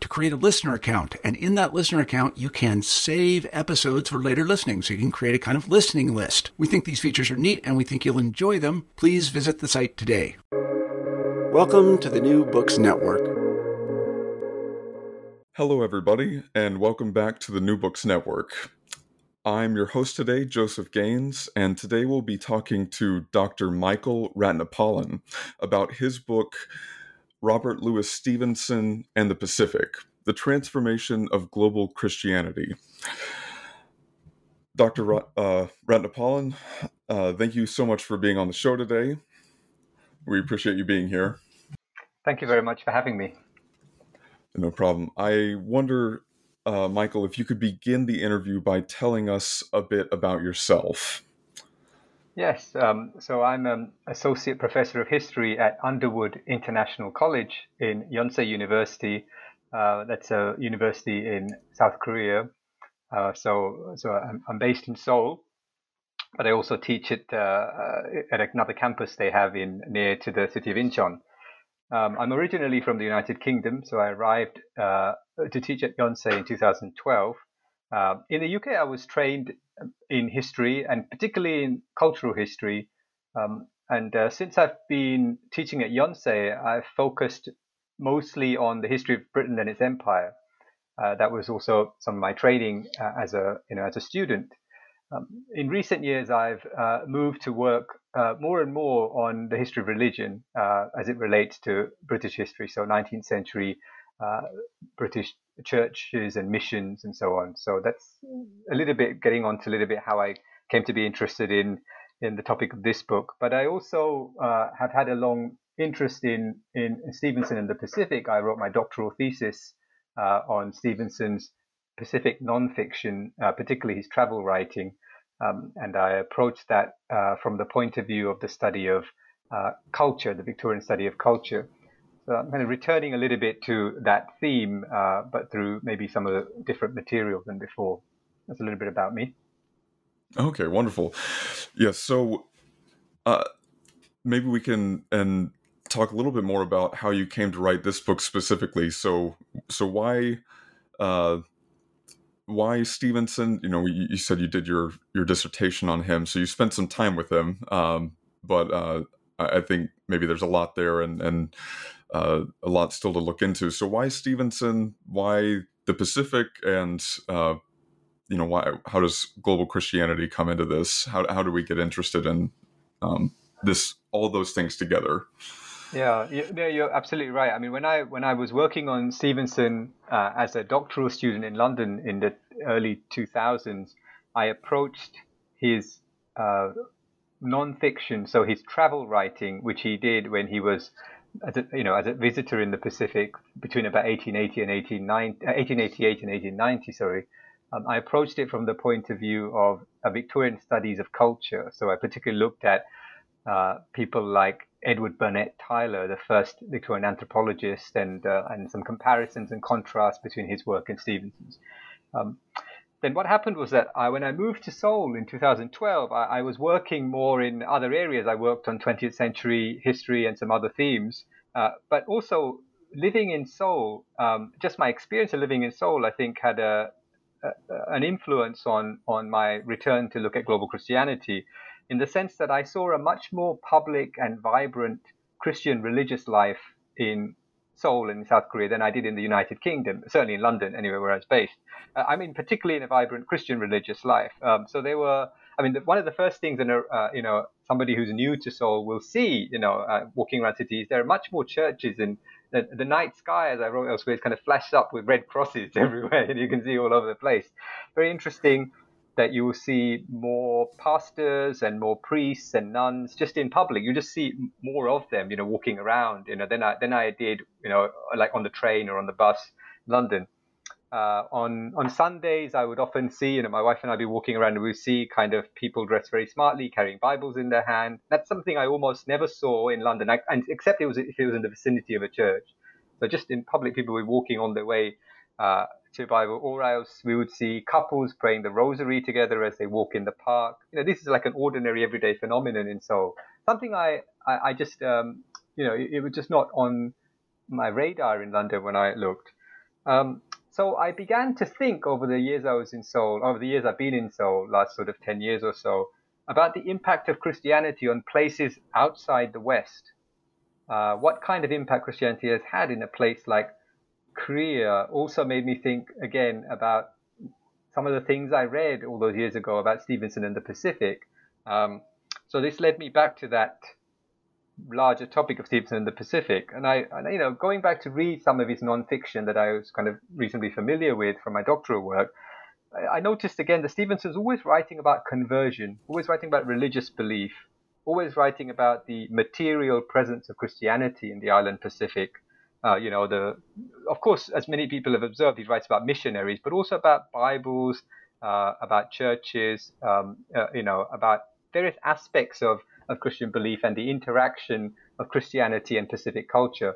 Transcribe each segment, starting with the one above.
to create a listener account. And in that listener account, you can save episodes for later listening. So you can create a kind of listening list. We think these features are neat and we think you'll enjoy them. Please visit the site today. Welcome to the New Books Network. Hello, everybody, and welcome back to the New Books Network. I'm your host today, Joseph Gaines, and today we'll be talking to Dr. Michael Ratnapalan about his book, Robert Louis Stevenson and the Pacific The Transformation of Global Christianity. Dr. Ra- uh, Ratnapalan, uh, thank you so much for being on the show today. We appreciate you being here. Thank you very much for having me. No problem. I wonder, uh, Michael, if you could begin the interview by telling us a bit about yourself. Yes, um, so I'm an associate professor of history at Underwood International College in Yonsei University. Uh, that's a university in South Korea. Uh, so, so I'm, I'm, based in Seoul, but I also teach it uh, at another campus they have in near to the city of Incheon. Um, I'm originally from the United Kingdom, so I arrived uh, to teach at Yonsei in 2012. Uh, in the UK, I was trained in history and particularly in cultural history. Um, and uh, since I've been teaching at Yonsei, I've focused mostly on the history of Britain and its empire. Uh, that was also some of my training uh, as a you know as a student. Um, in recent years, I've uh, moved to work uh, more and more on the history of religion as it relates to British history, so 19th century British churches and missions and so on. So that's a little bit getting on to a little bit how I came to be interested in in the topic of this book. But I also uh, have had a long interest in, in Stevenson and the Pacific. I wrote my doctoral thesis uh, on Stevenson's Pacific nonfiction, uh, particularly his travel writing. Um, and I approached that uh, from the point of view of the study of uh, culture, the Victorian study of culture. So I'm kind of returning a little bit to that theme, uh, but through maybe some of the different material than before. That's a little bit about me. Okay, wonderful. Yes, yeah, so uh, maybe we can and talk a little bit more about how you came to write this book specifically. So, so why, uh, why Stevenson? You know, you, you said you did your your dissertation on him, so you spent some time with him. Um, but uh, I think maybe there's a lot there, and and uh, a lot still to look into. So why Stevenson? Why the Pacific? And uh, you know, why? How does global Christianity come into this? How how do we get interested in um, this? All those things together. Yeah, yeah, you're absolutely right. I mean, when I when I was working on Stevenson uh, as a doctoral student in London in the early 2000s, I approached his uh, non-fiction, so his travel writing, which he did when he was as a, you know, as a visitor in the Pacific between about 1880 and 1890, 1888 uh, and 1890, sorry, um, I approached it from the point of view of a Victorian studies of culture. So I particularly looked at uh, people like Edward Burnett Tylor, the first Victorian anthropologist, and uh, and some comparisons and contrasts between his work and Stevenson's. Um, then what happened was that I, when I moved to Seoul in 2012, I, I, was working more in other areas. I worked on 20th century history and some other themes, uh, but also living in Seoul. Um, just my experience of living in Seoul, I think, had a, a, an influence on on my return to look at global Christianity, in the sense that I saw a much more public and vibrant Christian religious life in Seoul in South Korea than I did in the United Kingdom, certainly in London, anywhere where I was based. Uh, I mean, particularly in a vibrant Christian religious life. Um, so they were, I mean, the, one of the first things, in a, uh, you know, somebody who's new to Seoul will see, you know, uh, walking around cities, there are much more churches in the, the night sky, as I wrote elsewhere, is kind of flashed up with red crosses everywhere, and you can see all over the place. Very interesting that you will see more pastors and more priests and nuns just in public. You just see more of them, you know, walking around, you know, than I, than I did, you know, like on the train or on the bus, London. Uh, on on Sundays, I would often see, you know, my wife and I be walking around and we see kind of people dressed very smartly, carrying Bibles in their hand. That's something I almost never saw in London, I, and except it was if it was in the vicinity of a church. So just in public, people were walking on their way uh, to Bible, or else we would see couples praying the rosary together as they walk in the park. You know, this is like an ordinary everyday phenomenon in Seoul. Something I, I, I just, um, you know, it, it, was just not on my radar in London when I looked. Um, so I began to think over the years I was in Seoul, over the years I've been in Seoul, last sort of 10 years or so, about the impact of Christianity on places outside the West. Uh, what kind of impact Christianity has had in a place like Korea also made me think again about some of the things I read all those years ago about Stevenson and the Pacific. Um, so this led me back to that larger topic of Stevenson and the Pacific. And I, and, you know, going back to read some of his nonfiction that I was kind of reasonably familiar with from my doctoral work, I, noticed again that Stevenson's always writing about conversion, always writing about religious belief, always writing about the material presence of Christianity in the island Pacific. Uh, you know, the of course, as many people have observed, he writes about missionaries, but also about Bibles, uh, about churches, um, uh, you know, about various aspects of, of Christian belief and the interaction of Christianity and Pacific culture.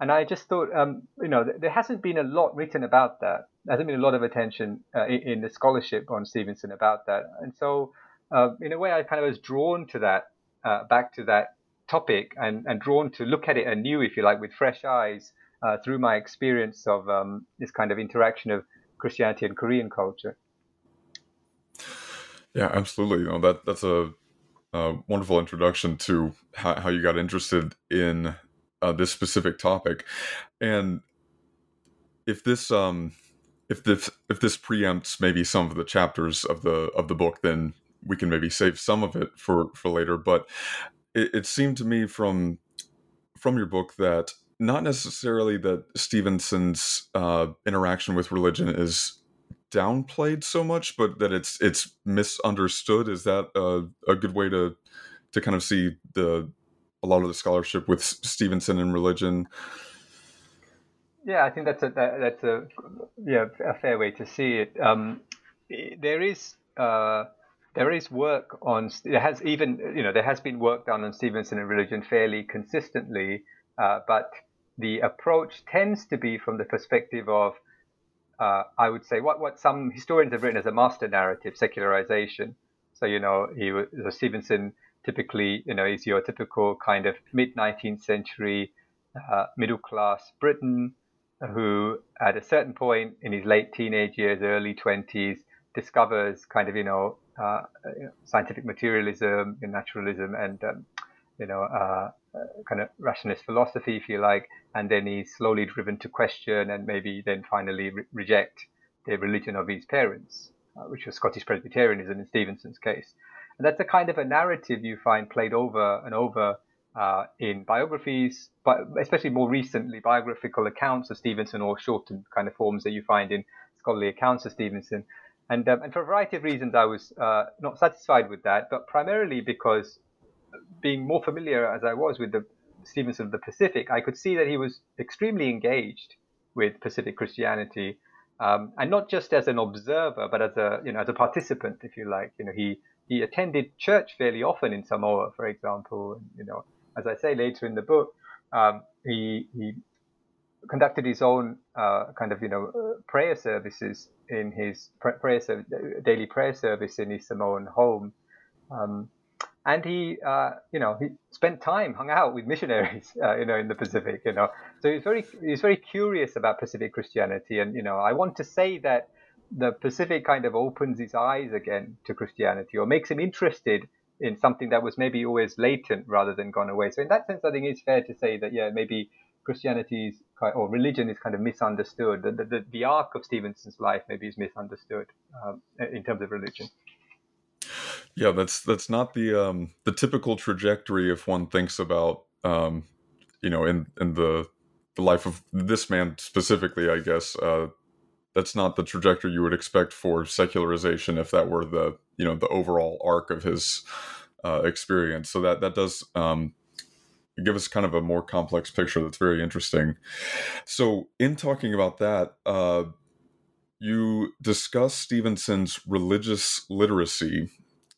And I just thought, um, you know, there hasn't been a lot written about that. There hasn't been a lot of attention uh, in, in, the scholarship on Stevenson about that. And so, uh, in a way, I kind of was drawn to that, uh, back to that topic and, and drawn to look at it anew, if you like, with fresh eyes uh, through my experience of um, this kind of interaction of Christianity and Korean culture. Yeah, absolutely. You know, that that's a, a wonderful introduction to how, how, you got interested in uh, this specific topic, and if this um if this if this preempts maybe some of the chapters of the of the book, then we can maybe save some of it for for later. But it, it seemed to me from from your book that not necessarily that Stevenson's uh, interaction with religion is downplayed so much, but that it's it's misunderstood. Is that a, a good way to to kind of see the a lot of the scholarship with Stevenson and religion? Yeah, I think that's a that's a yeah a fair way to see it. Um, there is uh, there is work on there has even you know there has been work done on Stevenson and religion fairly consistently, uh, but the approach tends to be from the perspective of uh, I would say what what some historians have written as a master narrative secularization. So you know he Stevenson typically you know is your typical kind of mid 19th century uh, middle class Briton who at a certain point in his late teenage years, early 20s discovers kind of you know uh, scientific materialism, and naturalism, and um, you know, uh, uh, kind of rationalist philosophy, if you like, and then he's slowly driven to question and maybe then finally re- reject the religion of his parents, uh, which was Scottish Presbyterianism in Stevenson's case. And that's a kind of a narrative you find played over and over uh, in biographies, but especially more recently, biographical accounts of Stevenson or shortened kind of forms that you find in scholarly accounts of Stevenson. And, um, and for a variety of reasons, I was uh, not satisfied with that, but primarily because being more familiar as I was with the Stevenson of the Pacific, I could see that he was extremely engaged with Pacific Christianity, um, and not just as an observer, but as a you know as a participant, if you like. You know, he he attended church fairly often in Samoa, for example. And, you know, as I say later in the book, um, he he conducted his own uh, kind of you know prayer services in his prayer service, daily prayer service in his Samoan home. Um, and he, uh, you know, he spent time, hung out with missionaries, uh, you know, in the Pacific, you know. So he's very, he's very curious about Pacific Christianity, and you know, I want to say that the Pacific kind of opens his eyes again to Christianity, or makes him interested in something that was maybe always latent rather than gone away. So in that sense, I think it's fair to say that yeah, maybe Christianity is or religion is kind of misunderstood. The, the, the arc of Stevenson's life maybe is misunderstood um, in terms of religion. Yeah, that's that's not the um, the typical trajectory if one thinks about um, you know in in the the life of this man specifically. I guess uh, that's not the trajectory you would expect for secularization if that were the you know the overall arc of his uh, experience. So that that does um, give us kind of a more complex picture that's very interesting. So in talking about that. Uh, you discuss Stevenson's religious literacy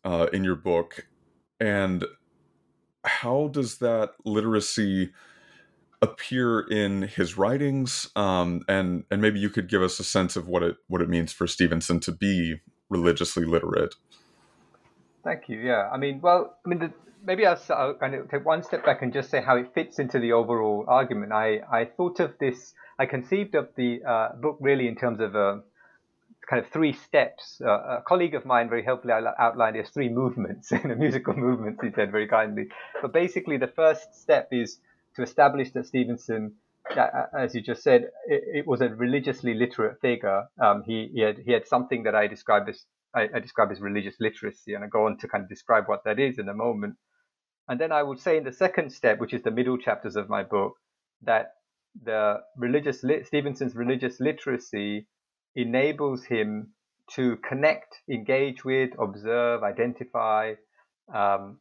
uh, in your book, and how does that literacy appear in his writings? Um, and and maybe you could give us a sense of what it what it means for Stevenson to be religiously literate. Thank you. Yeah, I mean, well, I mean, the, maybe I'll, I'll, kind of take one step back and just say how it fits into the overall argument. I I thought of this. I conceived of the uh, book really in terms of a kind of three steps. Uh, a colleague of mine very helpfully outlined as three movements in a musical movements, he said very kindly. But basically, the first step is to establish that Stevenson, uh, as you just said, it, it was a religiously literate figure. Um, he, he, had, he had something that I described as I, I describe as religious literacy, and I go on to kind of describe what that is in a moment. And then I would say in the second step, which is the middle chapters of my book, that the religious Stevenson's religious literacy enables him to connect, engage with, observe, identify, um,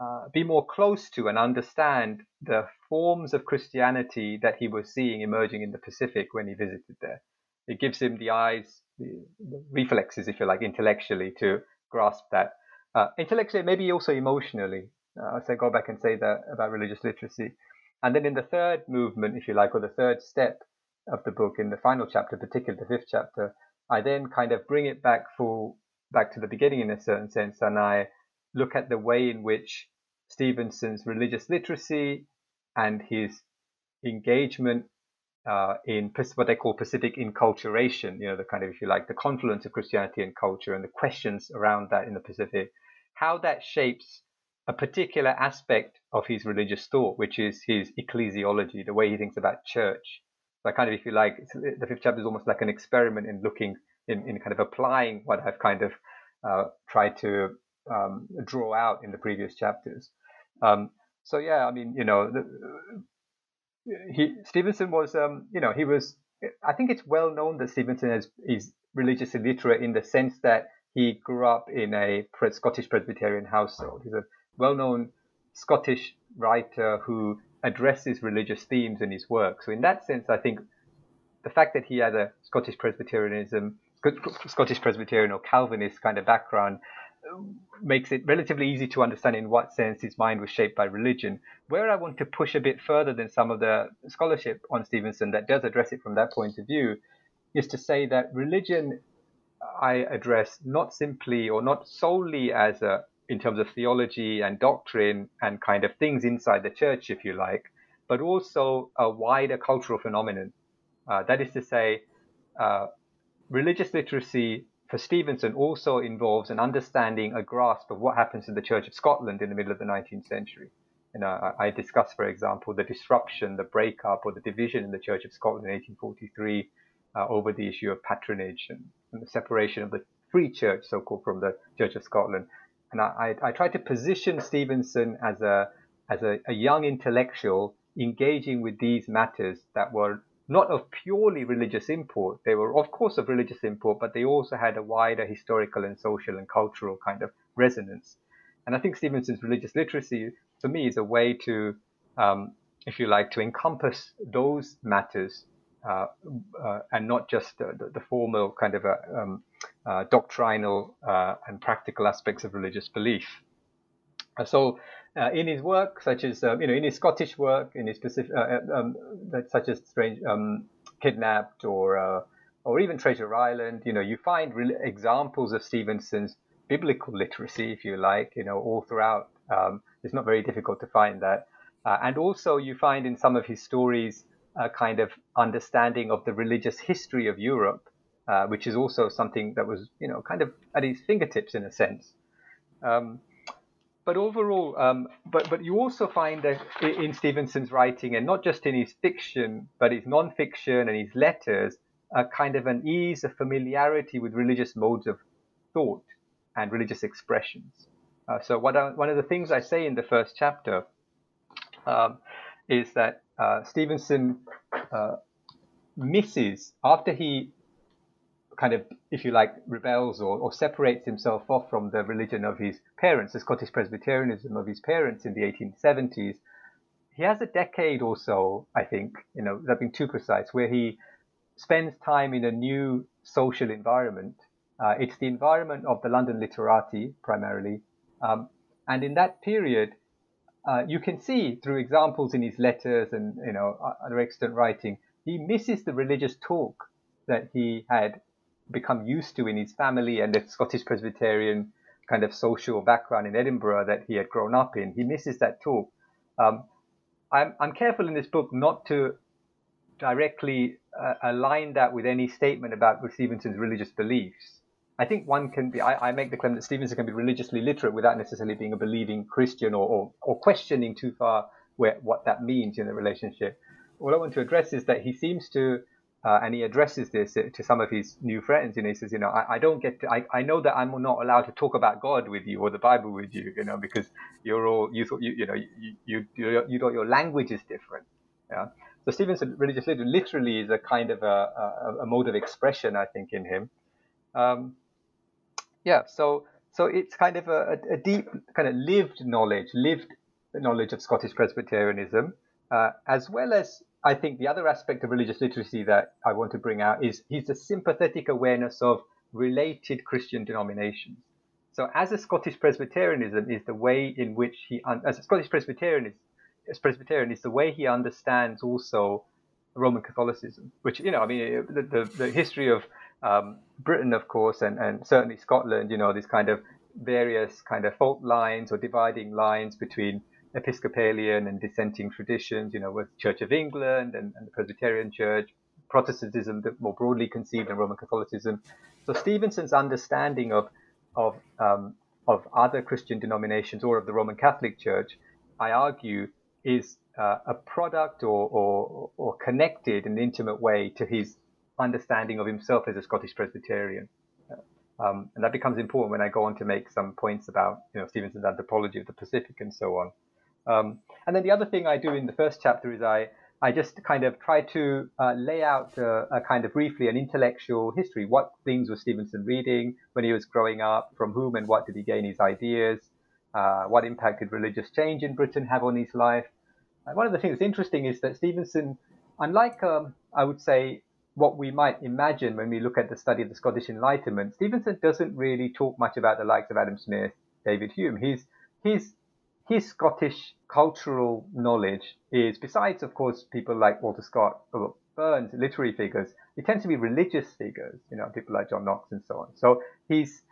uh, be more close to, and understand the forms of Christianity that he was seeing emerging in the Pacific when he visited there. It gives him the eyes, the, the reflexes, if you like, intellectually to grasp that. Uh, intellectually, maybe also emotionally. Uh, so go back and say that about religious literacy. And then in the third movement, if you like, or the third step, of the book in the final chapter, particularly the fifth chapter, I then kind of bring it back full back to the beginning in a certain sense, and I look at the way in which Stevenson's religious literacy and his engagement uh, in what they call Pacific inculturation, you know, the kind of, if you like, the confluence of Christianity and culture and the questions around that in the Pacific, how that shapes a particular aspect of his religious thought, which is his ecclesiology, the way he thinks about church, so I kind of, if you like, the fifth chapter is almost like an experiment in looking, in, in kind of applying what I've kind of uh, tried to um, draw out in the previous chapters. Um, so yeah, I mean, you know, the, he Stevenson was, um, you know, he was. I think it's well known that Stevenson is, is religiously literate in the sense that he grew up in a Scottish Presbyterian household. He's a well-known Scottish writer who addresses religious themes in his work. So in that sense, I think the fact that he had a Scottish Presbyterianism, Scottish Presbyterian or Calvinist kind of background makes it relatively easy to understand in what sense his mind was shaped by religion. Where I want to push a bit further than some of the scholarship on Stevenson that does address it from that point of view is to say that religion I address not simply or not solely as a in terms of theology and doctrine and kind of things inside the church, if you like, but also a wider cultural phenomenon. Uh, that is to say, uh, religious literacy for Stevenson also involves an understanding, a grasp of what happens in the Church of Scotland in the middle of the 19th century. Know, I, I discuss, for example, the disruption, the breakup, or the division in the Church of Scotland in 1843 uh, over the issue of patronage and, and the separation of the Free Church, so-called, from the Church of Scotland and I, I, I tried to position Stevenson as a as a, a young intellectual engaging with these matters that were not of purely religious import. They were, of course, of religious import, but they also had a wider historical and social and cultural kind of resonance. And I think Stevenson's religious literacy, for me, is a way to, um, if you like, to encompass those matters uh, uh, and not just the, the, formal kind of a, um, uh, doctrinal uh, and practical aspects of religious belief. Uh, so uh, in his work, such as um, you know, in his Scottish work, in his specific, uh, uh um, such as Strange, um, Kidnapped or uh, or even Treasure Island, you know, you find re- examples of Stevenson's biblical literacy, if you like, you know, all throughout. Um, it's not very difficult to find that, uh, and also you find in some of his stories a kind of understanding of the religious history of Europe, which is also something that was, you know, kind of at his fingertips in a sense. Um, but overall, um, but but you also find that in Stevenson's writing, and not just in his fiction, but his non-fiction and his letters, a kind of an ease, a familiarity with religious modes of thought and religious expressions. Uh, so what I, one of the things I say in the first chapter um, is that uh, Stevenson uh, misses after he kind of, if you like, rebels or, or separates himself off from the religion of his parents, the Scottish Presbyterianism of his parents in the 1870s, he has a decade or so, I think, you know, that being too precise, where he spends time in a new social environment. Uh, it's the environment of the London literati primarily. Um, and in that period, uh, you can see through examples in his letters and you know other extant writing, he misses the religious talk that he had become used to in his family and the Scottish Presbyterian kind of social background in Edinburgh that he had grown up in. He misses that talk. Um, I'm, I'm careful in this book not to directly uh, align that with any statement about Stevenson's religious beliefs. I think one can be, I, I, make the claim that Stevenson can be religiously literate without necessarily being a believing Christian or, or, or questioning too far where, what that means in the relationship. All I want to address is that he seems to uh, and he addresses this to some of his new friends. Know, he says, you know, I, I don't get to, I, I know that I'm not allowed to talk about God with you or the Bible with you, you know, because you're all, you thought, you, you know, you, you, you, you thought your language is different. Yeah. So Stevenson religious literature literally is a kind of a, a, a mode of expression, I think, in him. Um, yeah. So, so it's kind of a, a, deep kind of lived knowledge, lived knowledge of Scottish Presbyterianism, uh, as well as I think the other aspect of religious literacy that I want to bring out is his sympathetic awareness of related Christian denominations. So, as a Scottish Presbyterianism is the way in which he, as a Scottish Presbyterian is, as Presbyterian is the way he understands also Roman Catholicism, which you know, I mean, the the, the history of um, Britain, of course, and, and certainly Scotland, you know, these kind of various kind of fault lines or dividing lines between Episcopalian and dissenting traditions, you know, with Church of England and, and the Presbyterian Church, Protestantism more broadly conceived and Roman Catholicism. So Stevenson's understanding of of um, of other Christian denominations or of the Roman Catholic Church, I argue, is uh, a product or, or or connected in an intimate way to his understanding of himself as a Scottish Presbyterian. Um, and that becomes important when I go on to make some points about you know Stevenson's anthropology of the Pacific and so on. Um, and then the other thing I do in the first chapter is I, I just kind of try to uh, lay out uh, a kind of briefly an intellectual history. What things was Stevenson reading when he was growing up? From whom and what did he gain his ideas? Uh, what impact did religious change in Britain have on his life? And one of the things that's interesting is that Stevenson, unlike um, I would say what we might imagine when we look at the study of the Scottish Enlightenment, Stevenson doesn't really talk much about the likes of Adam Smith, David Hume. He's he's his Scottish cultural knowledge is, besides, of course, people like Walter Scott or Burns, literary figures, it tends to be religious figures, you know, people like John Knox and so on. So he's,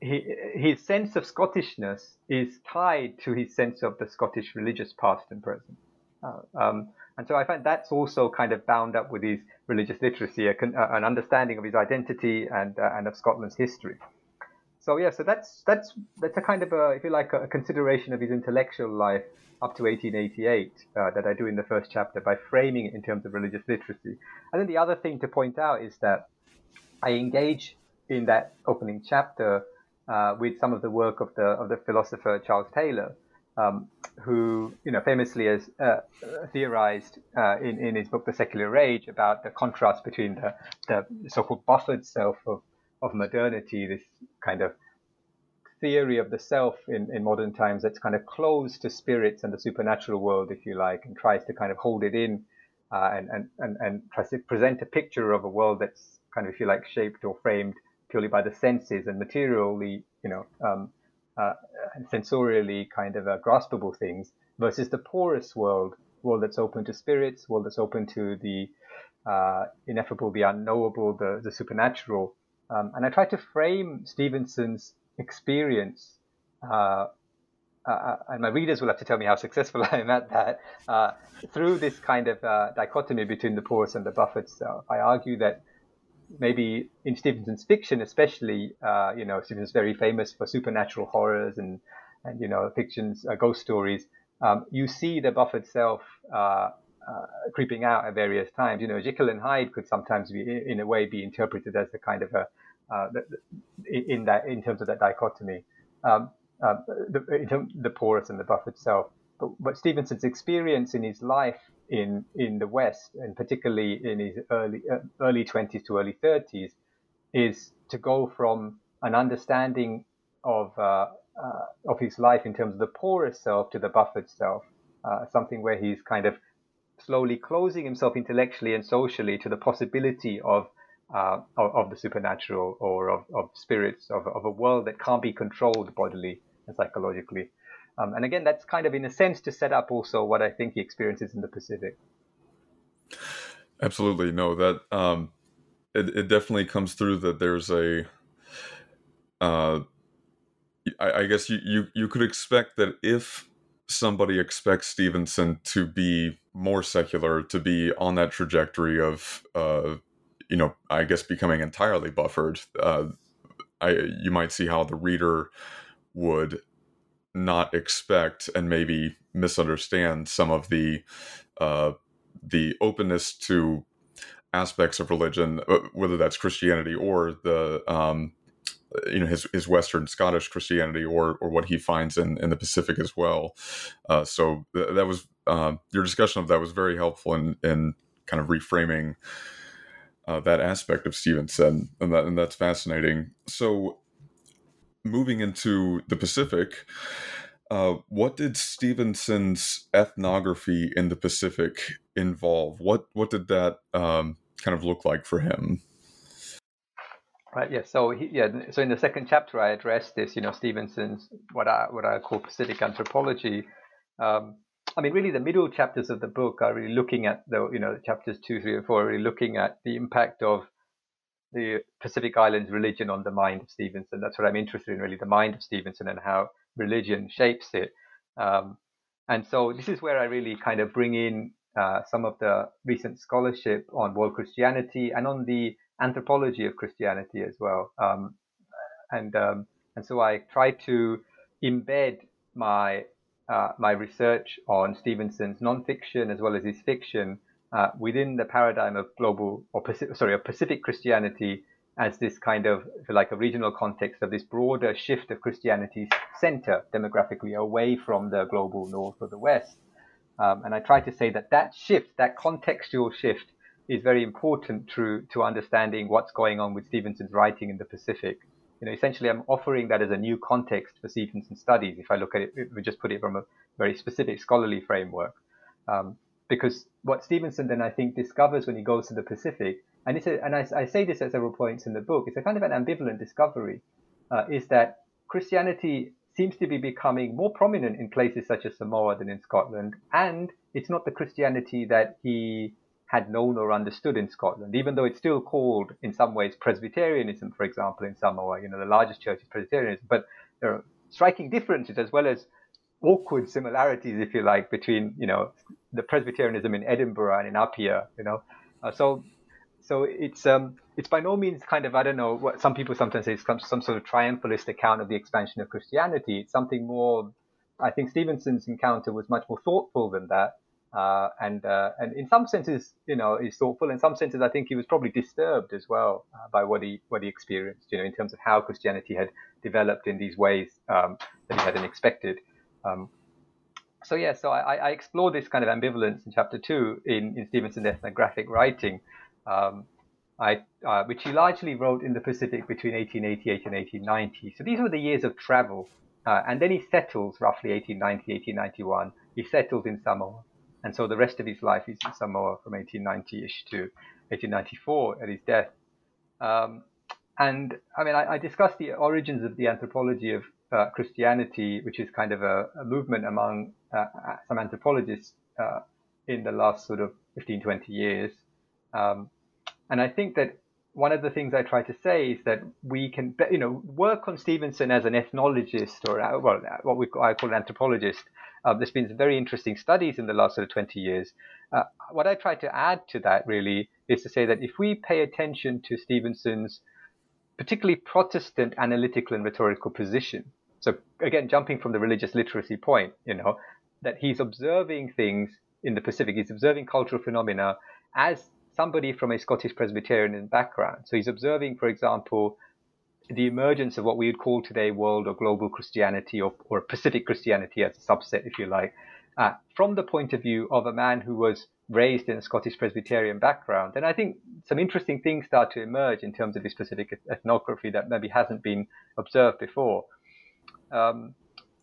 he, his sense of Scottishness is tied to his sense of the Scottish religious past and present. Uh, um, and so I find that's also kind of bound up with his religious literacy, a, an understanding of his identity and, uh, and of Scotland's history so yeah, so that's that's that's a kind of a, if you like, a, consideration of his intellectual life up to 1888 uh, that I do in the first chapter by framing it in terms of religious literacy. And then the other thing to point out is that I engage in that opening chapter uh, with some of the work of the of the philosopher Charles Taylor, um, who you know famously has uh, theorized uh, in in his book The Secular Age about the contrast between the the so-called buffered self of of modernity, this kind of theory of the self in, in modern times that's kind of closed to spirits and the supernatural world, if you like, and tries to kind of hold it in uh, and, and, and, and tries to present a picture of a world that's kind of, if you like, shaped or framed purely by the senses and materially, you know, um, uh, sensorially kind of uh, graspable things versus the porous world, world that's open to spirits, world that's open to the uh, ineffable, the unknowable, the, the supernatural. Um, and I try to frame Stevenson's experience, uh, uh, and my readers will have to tell me how successful I am at that, uh, through this kind of uh, dichotomy between the porous and the buffered self. I argue that maybe in Stevenson's fiction, especially, uh, you know, Stevenson's very famous for supernatural horrors and, and you know, fictions, uh, ghost stories. Um, you see the buffered self uh, creeping out at various times. You know, Jekyll and Hyde could sometimes be, in a way, be interpreted as a kind of a uh, in that in terms of that dichotomy, um, uh, the, terms, the porous and the buffered self. But, but Stevenson's experience in his life in in the West, and particularly in his early uh, early 20s to early 30s, is to go from an understanding of uh, uh, of his life in terms of the porous self to the buffered self, something where he's kind of slowly closing himself intellectually and socially to the possibility of uh, of, the supernatural or of, of spirits of, of a world that can't be controlled bodily and psychologically. Um, and again, that's kind of in a sense to set up also what I think he experiences in the Pacific. Absolutely, no, that um, it, it definitely comes through that there's a. Uh, I, I guess you, you you could expect that if somebody expects Stevenson to be more secular, to be on that trajectory of, uh, you know, I guess becoming entirely buffered, uh, I you might see how the reader would not expect and maybe misunderstand some of the uh, the openness to aspects of religion, uh, whether that's Christianity or the um, you know his his Western Scottish Christianity or or what he finds in in the Pacific as well. Uh, so th- that was uh, your discussion of that was very helpful in in kind of reframing. Uh, that aspect of Stevenson, and that and that's fascinating. So, moving into the Pacific, uh, what did Stevenson's ethnography in the Pacific involve? What what did that um, kind of look like for him? Right. Yeah. So he, yeah. So in the second chapter, I addressed this. You know, Stevenson's what I what I call Pacific anthropology. Um, I mean, really, the middle chapters of the book are really looking at the you know chapters two, three, and four are really looking at the impact of the Pacific Islands religion on the mind of Stevenson. That's what I'm interested in, really, the mind of Stevenson and how religion shapes it. Um, and so this is where I really kind of bring in uh, some of the recent scholarship on world Christianity and on the anthropology of Christianity as well. Um, and um, and so I try to embed my uh, my research on Stevenson's nonfiction as well as his fiction uh, within the paradigm of global or Pacific, sorry, of Pacific Christianity as this kind of, like, a regional context of this broader shift of Christianity's center demographically away from the global north or the west. Um, and I try to say that that shift, that contextual shift, is very important to, to understanding what's going on with Stevenson's writing in the Pacific. You know, essentially, I'm offering that as a new context for Stevenson's studies. If I look at it, we just put it from a very specific scholarly framework. Um, because what Stevenson then I think discovers when he goes to the Pacific, and it's a, and I, I, say this at several points in the book, it's a kind of an ambivalent discovery, uh, is that Christianity seems to be becoming more prominent in places such as Samoa than in Scotland, and it's not the Christianity that he had known or understood in Scotland, even though it's still called in some ways Presbyterianism, for example, in Samoa. You know, the largest church is Presbyterianism, but there are striking differences as well as awkward similarities, if you like, between you know the Presbyterianism in Edinburgh and in Apia. You know, uh, so so it's um it's by no means kind of I don't know what some people sometimes say it's some some sort of triumphalist account of the expansion of Christianity. It's something more. I think Stevenson's encounter was much more thoughtful than that. Uh, and uh, and in some senses, you know, he's thoughtful. In some senses, I think he was probably disturbed as well uh, by what he what he experienced. You know, in terms of how Christianity had developed in these ways um, that he hadn't expected. Um, so yeah, so I, I, explore this kind of ambivalence in chapter two in, in Stevenson's ethnographic writing, um, I, uh, which he largely wrote in the Pacific between 1888 and 1890. So these were the years of travel, uh, and then he settles roughly 1890, 1891. He settles in Samoa, and so the rest of his life he's in Samoa from 1890ish to 1894 at his death. Um, and I mean, I, I discussed the origins of the anthropology of uh, Christianity, which is kind of a, a movement among uh, some anthropologists uh, in the last sort of 15, 20 years. Um, and I think that one of the things I try to say is that we can, you know, work on Stevenson as an ethnologist or, uh, well, what we I call an anthropologist. Uh, there's been some very interesting studies in the last sort of 20 years. Uh, what I try to add to that really is to say that if we pay attention to Stevenson's particularly Protestant analytical and rhetorical position, so again, jumping from the religious literacy point, you know, that he's observing things in the Pacific, he's observing cultural phenomena as somebody from a Scottish Presbyterian background. So he's observing, for example, the emergence of what we would call today world or global Christianity or, or Pacific Christianity as a subset, if you like, uh, from the point of view of a man who was raised in a Scottish Presbyterian background. And I think some interesting things start to emerge in terms of this specific ethnography that maybe hasn't been observed before. Um,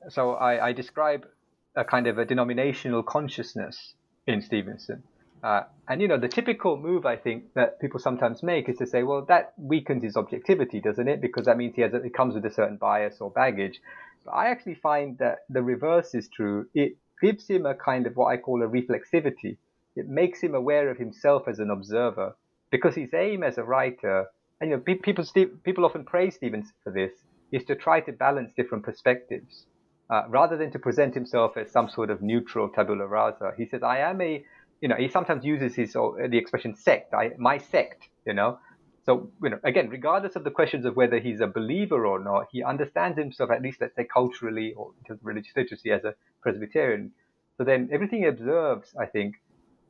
so I, I, describe a kind of a denominational consciousness in Stevenson. Uh, and you know, the typical move I think that people sometimes make is to say, well, that weakens his objectivity, doesn't it? Because that means he has a, it comes with a certain bias or baggage. But I actually find that the reverse is true. It gives him a kind of what I call a reflexivity. It makes him aware of himself as an observer, because his aim as a writer, and you know, people people often praise Stevens for this, is to try to balance different perspectives. Uh, rather than to present himself as some sort of neutral tabula rasa, he says, "I am a you know, he sometimes uses his uh, the expression sect, I, my sect, you know. So, you know, again, regardless of the questions of whether he's a believer or not, he understands himself, at least let's say culturally or in terms of religious literacy, as a Presbyterian. So then everything he observes, I think,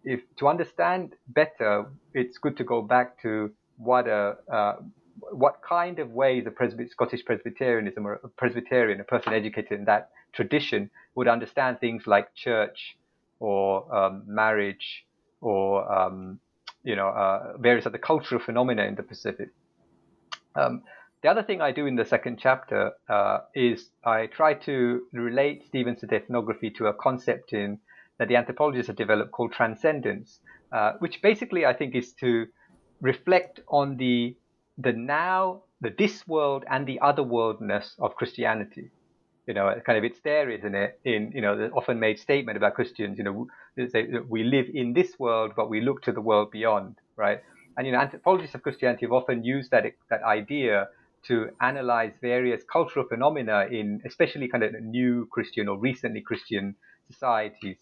if to understand better, it's good to go back to what a uh, what kind of ways a Presby- Scottish Presbyterianism or a Presbyterian, a person educated in that tradition, would understand things like church, or um, marriage or um, you know uh, various other cultural phenomena in the Pacific. Um, the other thing I do in the second chapter uh, is I try to relate Stevenson's ethnography to a concept in that the anthropologists have developed called transcendence, uh, which basically I think is to reflect on the the now, the this world, and the other worldness of Christianity you know, kind of it's there, isn't it? In you know, the often made statement about Christians, you know, we live in this world, but we look to the world beyond, right? And you know, anthropologists of Christianity have often used that that idea to analyze various cultural phenomena in especially kind of new Christian or recently Christian societies.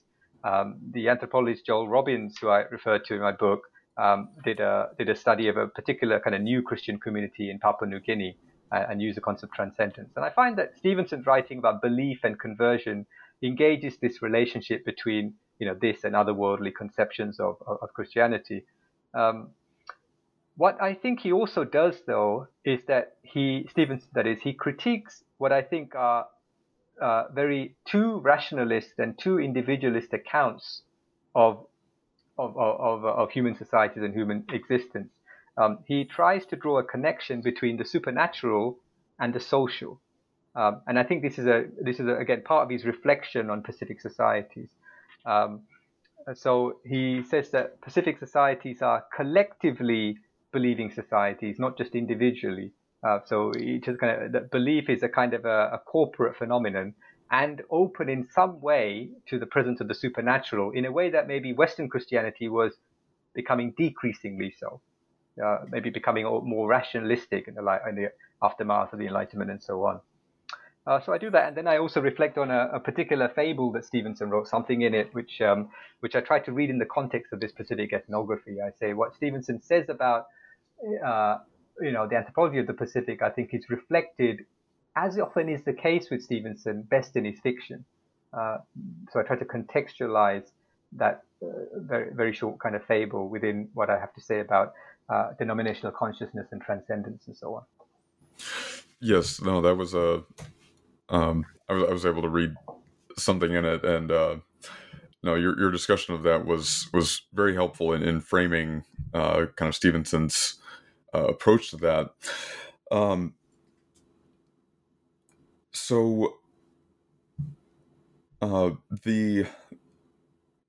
Um, the anthropologist Joel Robbins, who I referred to in my book, um, did a did a study of a particular kind of new Christian community in Papua New Guinea, and use the concept of transcendence. And I find that Stevenson's writing about belief and conversion engages this relationship between you know this and otherworldly conceptions of, of, of Christianity. Um, what I think he also does, though, is that he Stevenson, that is, he critiques what I think are uh, very too rationalist and too individualist accounts of of, of, of human societies and human existence um, he tries to draw a connection between the supernatural and the social. Um, and I think this is a this is a, again part of his reflection on Pacific societies. Um, so he says that Pacific societies are collectively believing societies, not just individually. Uh, so just kind of that belief is a kind of a, a, corporate phenomenon and open in some way to the presence of the supernatural in a way that maybe Western Christianity was becoming decreasingly so uh, maybe becoming more rationalistic in the, in the aftermath of the Enlightenment and so on. Uh, so I do that, and then I also reflect on a, a, particular fable that Stevenson wrote, something in it which um, which I try to read in the context of this Pacific ethnography. I say what Stevenson says about uh, you know the anthropology of the Pacific. I think is reflected, as often is the case with Stevenson, best in his fiction. Uh, so I try to contextualize that uh, very very short kind of fable within what I have to say about uh, denominational consciousness and transcendence and so on. Yes, no, that was a. Um, I was I was able to read something in it, and uh, no, your your discussion of that was was very helpful in, in framing uh, kind of Stevenson's uh, approach to that. Um, so uh, the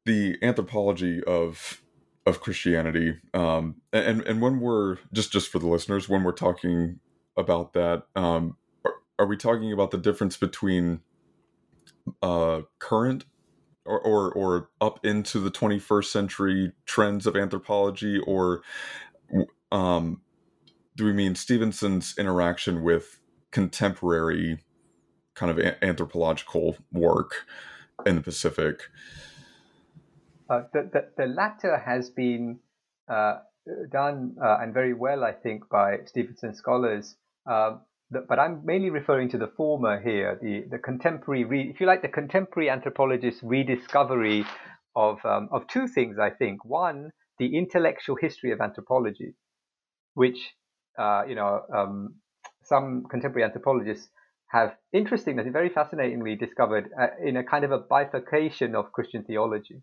the anthropology of of Christianity. Um, and and when we're just just for the listeners, when we're talking about that, um, are, are we talking about the difference between uh, current or, or or up into the 21st century trends of anthropology, or um, do we mean Stevenson's interaction with contemporary kind of a- anthropological work in the Pacific? Uh, the, the, the latter has been uh, done uh, and very well, I think, by Stevenson scholars. Um, but I'm mainly referring to the former here, the, the contemporary, re, if you like, the contemporary anthropologist's rediscovery of, um, of two things, I think. One, the intellectual history of anthropology, which, uh, you know, um, some contemporary anthropologists have interestingly, very fascinatingly discovered uh, in a kind of a bifurcation of Christian theology.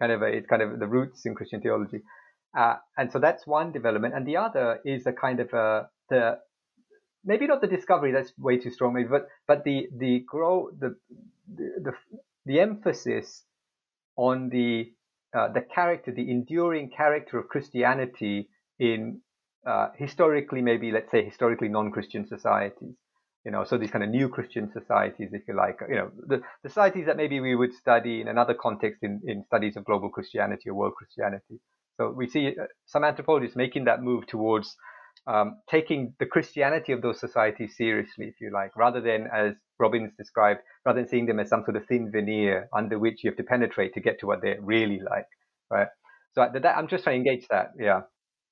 Kind of a, it's kind of the roots in Christian theology. Uh, and so that's one development. And the other is a kind of a, the, maybe not the discovery, that's way too strong, maybe, but, but the, the grow, the, the, the, emphasis on the, uh, the character, the enduring character of Christianity in uh, historically, maybe let's say historically non-Christian societies. You know, so these kind of new Christian societies, if you like, you know, the, societies that maybe we would study in another context in, in studies of global Christianity or world Christianity. So we see uh, some anthropologists making that move towards um, taking the Christianity of those societies seriously, if you like, rather than, as Robbins described, rather than seeing them as some sort of thin veneer under which you have to penetrate to get to what they're really like, right? So that, I'm just trying to engage that, yeah.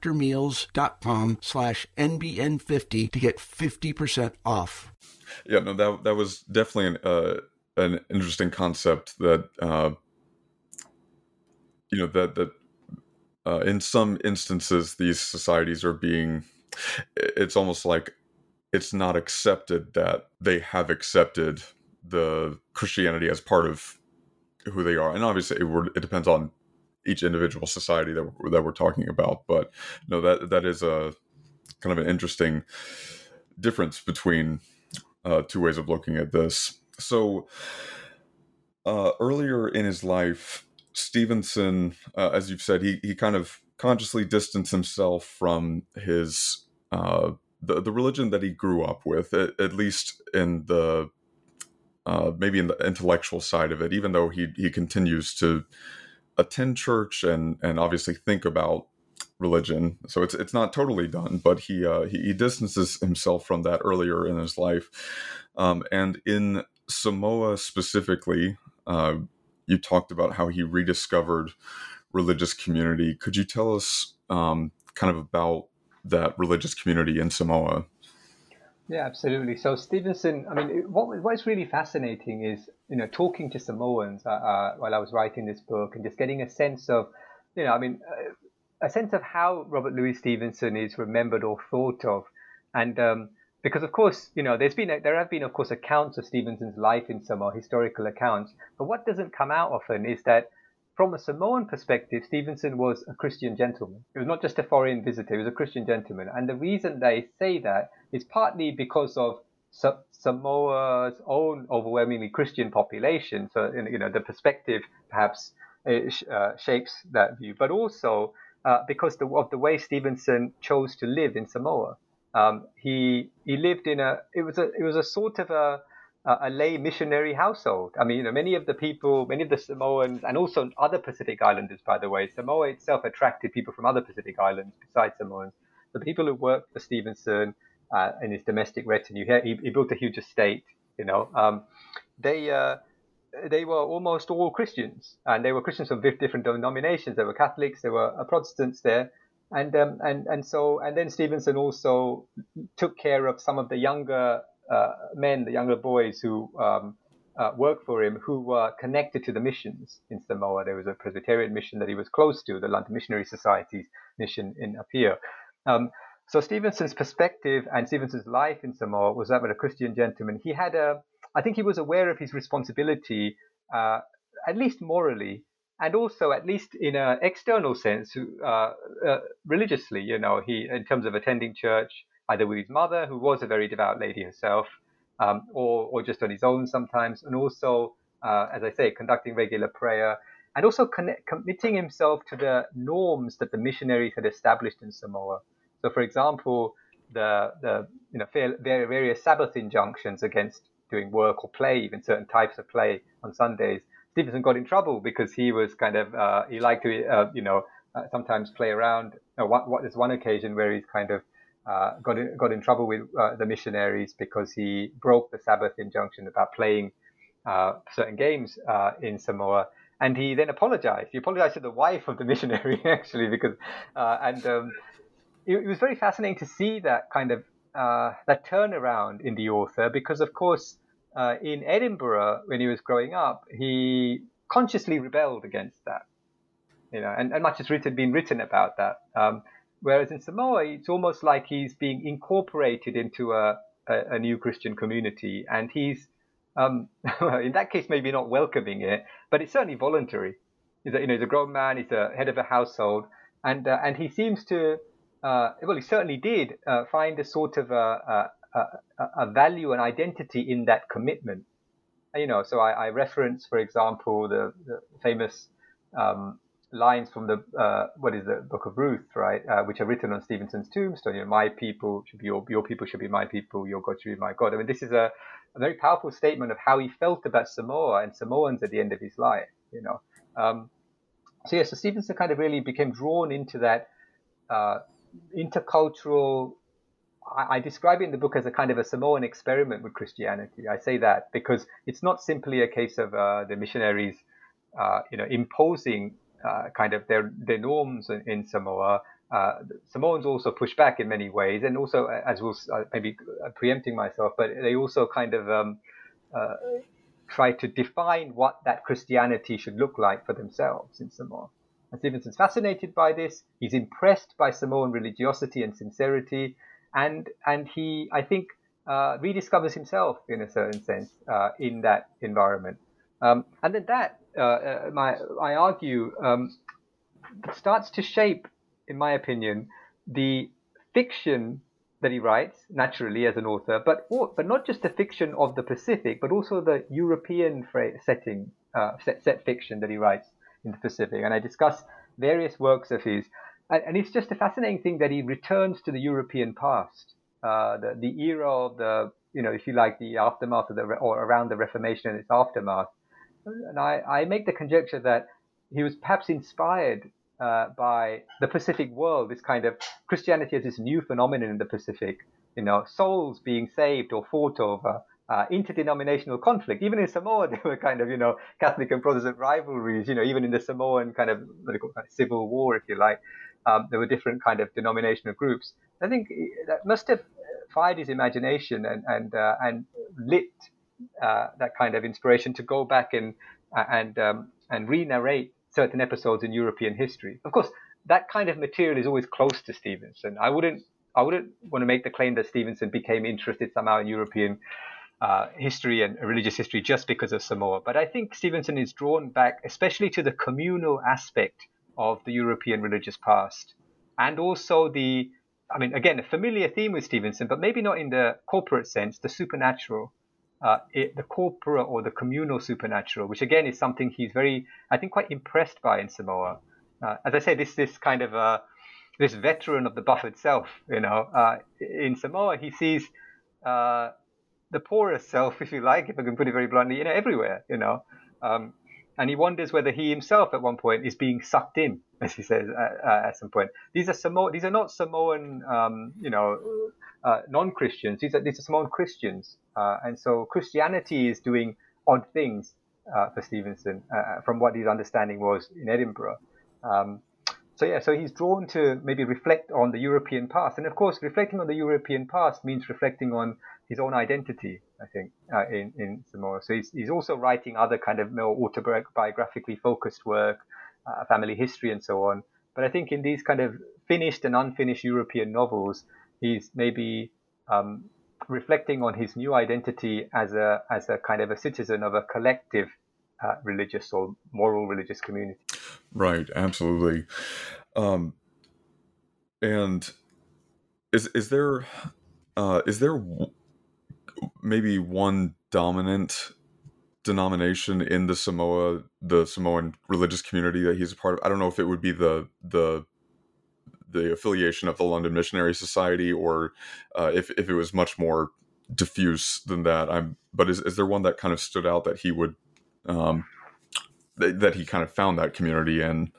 factormeals.com slash NBN50 to get 50% off. Yeah, no, that, that was definitely an, uh, an interesting concept that, uh, you know, that, that uh, in some instances, these societies are being, it's almost like it's not accepted that they have accepted the Christianity as part of who they are. And obviously, it, it depends on each individual society that we're, that we're talking about. But no, that that is a kind of an interesting difference between uh, two ways of looking at this. So uh, earlier in his life, Stevenson, uh, as you've said, he he kind of consciously distanced himself from his uh, the the religion that he grew up with, at, at least in the uh, maybe in the intellectual side of it. Even though he he continues to attend church and and obviously think about religion. So it's it's not totally done, but he uh, he, he, distances himself from that earlier in his life. Um, and in Samoa specifically, uh, you talked about how he rediscovered religious community. Could you tell us um, kind of about that religious community in Samoa? Yeah, absolutely. So Stevenson, I mean, what what's really fascinating is you know talking to Samoans uh, uh, while I was writing this book and just getting a sense of, you know, I mean, uh, a sense of how Robert Louis Stevenson is remembered or thought of, and um, because of course, you know, there's been a, there have been of course accounts of Stevenson's life in Samoa, historical accounts, but what doesn't come out often is that from a Samoan perspective, Stevenson was a Christian gentleman. He was not just a foreign visitor, he was a Christian gentleman. And the reason they say that is partly because of Samoa's own overwhelmingly Christian population. So, you know, the perspective perhaps uh, shapes that view, but also uh, because the, of the way Stevenson chose to live in Samoa. Um, he he lived in a it was a it was a sort of a a lay missionary household. I mean, you know, many of the people, many of the Samoans, and also other Pacific Islanders, by the way. Samoa itself attracted people from other Pacific Islands besides Samoans. The people who worked for Stevenson uh, in his domestic retinue, he, he, built a huge estate. You know, um, they uh, they were almost all Christians, and they were Christians from different denominations. There were Catholics, there were uh, Protestants there, and um, and and so and then Stevenson also took care of some of the younger uh, men, the younger boys who um, uh, worked for him, who were connected to the missions in Samoa. There was a Presbyterian mission that he was close to, the London Missionary Society's mission in Apia. Um, so Stevenson's perspective and Stevenson's life in Samoa was that of a Christian gentleman. He had a, I think he was aware of his responsibility, uh, at least morally, and also at least in an external sense, uh, uh, religiously. You know, he in terms of attending church, either with his mother, who was a very devout lady herself, um, or or just on his own sometimes, and also, uh, as I say, conducting regular prayer. And also committing himself to the norms that the missionaries had established in Samoa. So, for example, the, the you know various Sabbath injunctions against doing work or play, even certain types of play on Sundays. Stevenson got in trouble because he was kind of uh, he liked to uh, you know uh, sometimes play around. Uh, what, what is one occasion where he's kind of uh, got in, got in trouble with uh, the missionaries because he broke the Sabbath injunction about playing certain games in Samoa. And he then apologized. He apologized to the wife of the missionary, actually, because and um, it, it was very fascinating to see that kind of uh, that turnaround in the author because, of course, uh, in Edinburgh when he was growing up, he consciously rebelled against that, you know, and, and much has written been written about that. Um, whereas in Samoa, it's almost like he's being incorporated into a, a, a new Christian community, and he's um, in that case maybe not welcoming it, but it's certainly voluntary. He's a, you know, he's a grown man, he's a head of a household, and uh, and he seems to uh, well, he certainly did uh, find a sort of a, a, a, value and identity in that commitment. You know, so I, I reference, for example, the, the famous um, lines from the uh, what is the Book of Ruth, right, uh, which are written on Stevenson's tombstone. You know, my people should be your your people should be my people, your God should be my God. I mean, this is a, a very powerful statement of how he felt about Samoa and Samoans at the end of his life. You know, um, so yeah, so Stevenson kind of really became drawn into that uh, intercultural I, describe it in the book as a kind of a Samoan experiment with Christianity. I say that because it's not simply a case of uh, the missionaries, uh, you know, imposing kind of their their norms in, in Samoa. Uh, Samoans also push back in many ways, and also, uh, as we'll uh, maybe preempting myself, but they also kind of um, try to define what that Christianity should look like for themselves in Samoa. And Stevenson's fascinated by this. He's impressed by Samoan religiosity and sincerity, and and he, I think, uh, rediscovers himself in a certain sense uh, in that environment. Um, and then that, uh, uh my, I argue, um, starts to shape, in my opinion, the fiction that he writes naturally as an author, but but not just the fiction of the Pacific, but also the European setting, uh, set, set fiction that he writes in the Pacific. And I discuss various works of his. And, and it's just a fascinating thing that he returns to the European past, uh, the, the era of the, you know, if you like, the aftermath of the, or around the Reformation and its aftermath. And I, I make the conjecture that he was perhaps inspired uh, by the Pacific world, this kind of Christianity as this new phenomenon in the Pacific, you know, souls being saved or fought over, uh, interdenominational conflict. Even in Samoa, there were kind of, you know, Catholic and Protestant rivalries, you know, even in the Samoan kind of civil war, if you like, um, there were different kind of denominational groups. I think that must have fired his imagination and, and, uh, and lit uh, that kind of inspiration to go back and, uh, and, um, and re-narrate certain episodes in European history. Of course, that kind of material is always close to Stevenson. I wouldn't I wouldn't want to make the claim that Stevenson became interested somehow in European uh, history and religious history just because of Samoa. But I think Stevenson is drawn back, especially to the communal aspect of the European religious past, and also the, I mean, again, a familiar theme with Stevenson, but maybe not in the corporate sense, the supernatural. Uh, it, the corporate or the communal supernatural, which again is something he's very, I think, quite impressed by in Samoa. Uh, as I say, this this kind of uh, this veteran of the buffered self, you know, uh, in Samoa, he sees uh, the porous self, if you like, if I can put it very bluntly, you know, everywhere, you know. Um, and he wonders whether he himself, at one point, is being sucked in, as he says uh, uh, at some point. These are Samo- These are not Samoan, um, you know, uh, non-Christians. These are these are Samoan Christians, uh, and so Christianity is doing odd things uh, for Stevenson, from what his understanding was in Edinburgh. Um, so yeah, so he's drawn to maybe reflect on the European past, and of course, reflecting on the European past means reflecting on his own identity. I think uh, in in Samoa. So he's he's also writing other kind of more autobiographically focused work, uh, family history, and so on. But I think in these kind of finished and unfinished European novels, he's maybe um, reflecting on his new identity as a as a kind of a citizen of a collective uh, religious or moral religious community. Right, absolutely. Um, and is is there uh, is there maybe one dominant denomination in the Samoa, the Samoan religious community that he's a part of? I don't know if it would be the the the affiliation of the London Missionary Society, or uh, if if it was much more diffuse than that. I'm, but is is there one that kind of stood out that he would, um, that, that he kind of found that community in?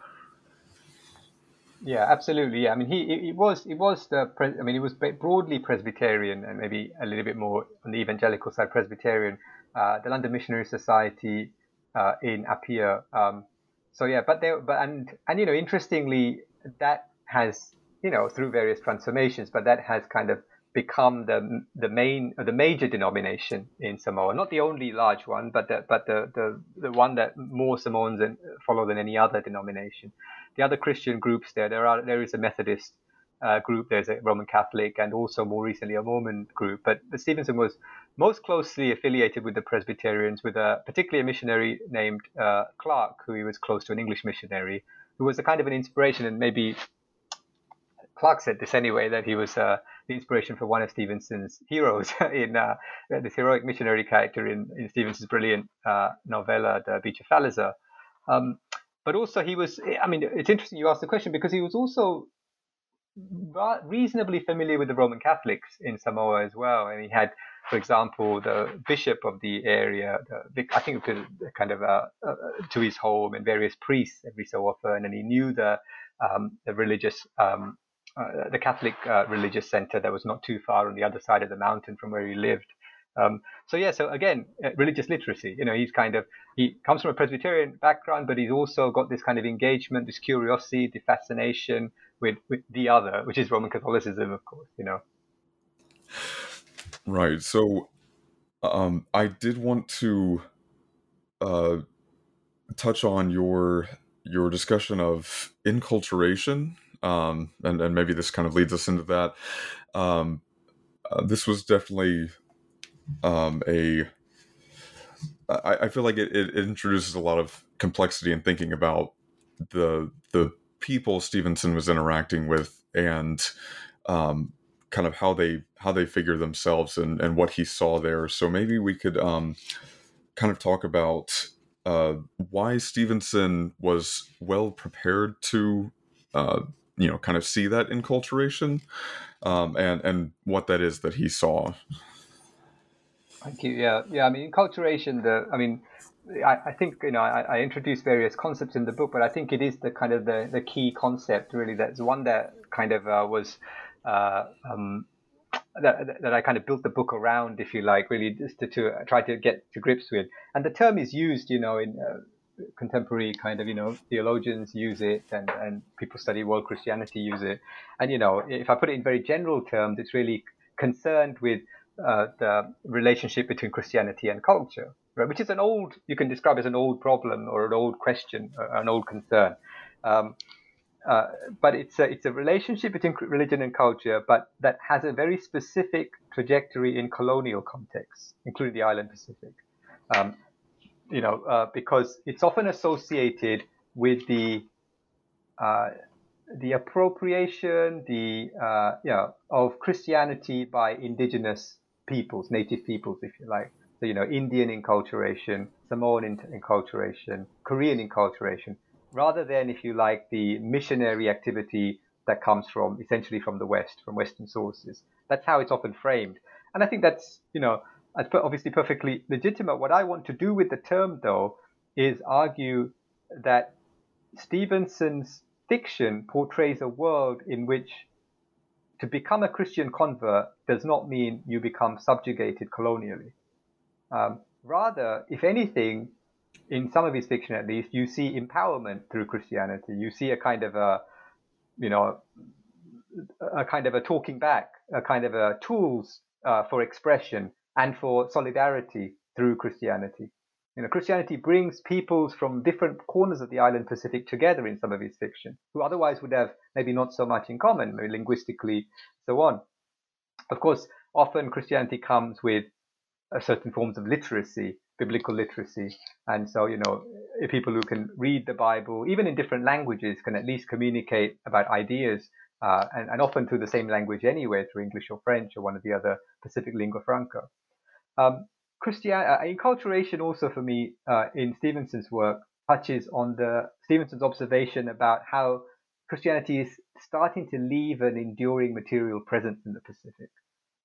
Yeah, absolutely. Yeah, I mean, he it was it was the I mean, it was broadly Presbyterian and maybe a little bit more on the evangelical side Presbyterian. Uh, the London Missionary Society uh, in Apia. Um, so yeah, but there, but and and you know, interestingly, that has you know through various transformations, but that has kind of become the the main the major denomination in Samoa. Not the only large one, but the but the the, the one that more Samoans follow than any other denomination the other Christian groups there, there are there is a Methodist uh, group, there's a Roman Catholic, and also more recently a Mormon group. But Stevenson was most closely affiliated with the Presbyterians, with a particularly a missionary named uh, Clarke, who he was close to, an English missionary, who was a kind of an inspiration, and maybe Clarke said this anyway, that he was uh, the inspiration for one of Stevenson's heroes in uh, this heroic missionary character in, in Stevenson's brilliant uh, novella, The Beach of Falesá. Um, but also he was i mean it's interesting you asked the question because he was also reasonably familiar with the roman catholics in samoa as well and he had for example the bishop of the area the, i think it was kind of a, a, to his home and various priests every so often and he knew the um, the religious um, uh, the Catholic uh, religious center that was not too far on the other side of the mountain from where he lived. Um, so yeah, so again, uh, religious literacy. You know, he's kind of he comes from a Presbyterian background, but he's also got this kind of engagement, this curiosity, the fascination with with the other, which is Roman Catholicism, of course. You know. Right. So, um, I did want to uh, touch on your your discussion of inculturation, um, and and maybe this kind of leads us into that. Um, uh, this was definitely um, a I, I feel like it, it, introduces a lot of complexity in thinking about the the people Stevenson was interacting with and um, kind of how they how they figure themselves and, and what he saw there. So maybe we could um, kind of talk about uh, why Stevenson was well prepared to uh, you know kind of see that inculturation um, and and what that is that he saw. Thank you. Yeah, yeah. I mean, inculturation. The, I mean, I, I think you know I, I introduced various concepts in the book, but I think it is the kind of the, the key concept really. That's one that kind of uh, was uh, um, that, that I kind of built the book around, if you like, really just to, to try to get to grips with. And the term is used, you know, in uh, contemporary kind of, you know, theologians use it and, and people study world Christianity use it. And, you know, if I put it in very general terms, it's really concerned with uh, the relationship between Christianity and culture, right? Which is an old, you can describe as an old problem or an old question, uh, an old concern. Um, uh, but it's a, it's a relationship between religion and culture, but that has a very specific trajectory in colonial contexts, including the island Pacific. Um, you know, uh, because it's often associated with the uh, the appropriation, the uh, you know, of Christianity by indigenous peoples, native peoples, if you like. So, you know, Indian inculturation, Samoan inculturation, Korean inculturation, rather than, if you like, the missionary activity that comes from essentially from the West, from Western sources. That's how it's often framed. And I think that's, you know, obviously perfectly legitimate. What I want to do with the term, though, is argue that Stevenson's fiction portrays a world in which to become a Christian convert does not mean you become subjugated colonially. Um, rather, if anything, in some of his fiction at least, you see empowerment through Christianity. You see a kind of a, you know, a kind of a talking back, a kind of a tools uh, for expression and for solidarity through Christianity. You know, Christianity brings peoples from different corners of the island Pacific together in some of his fiction, who otherwise would have maybe not so much in common, maybe linguistically, so on. Of course, often Christianity comes with certain forms of literacy, biblical literacy. And so, you know, people who can read the Bible, even in different languages, can at least communicate about ideas, uh, and, and, often through the same language anyway, through English or French or one of the other Pacific lingua franca. Um, Christian uh, inculturation also for me uh, in Stevenson's work touches on the Stevenson's observation about how Christianity is starting to leave an enduring material presence in the Pacific.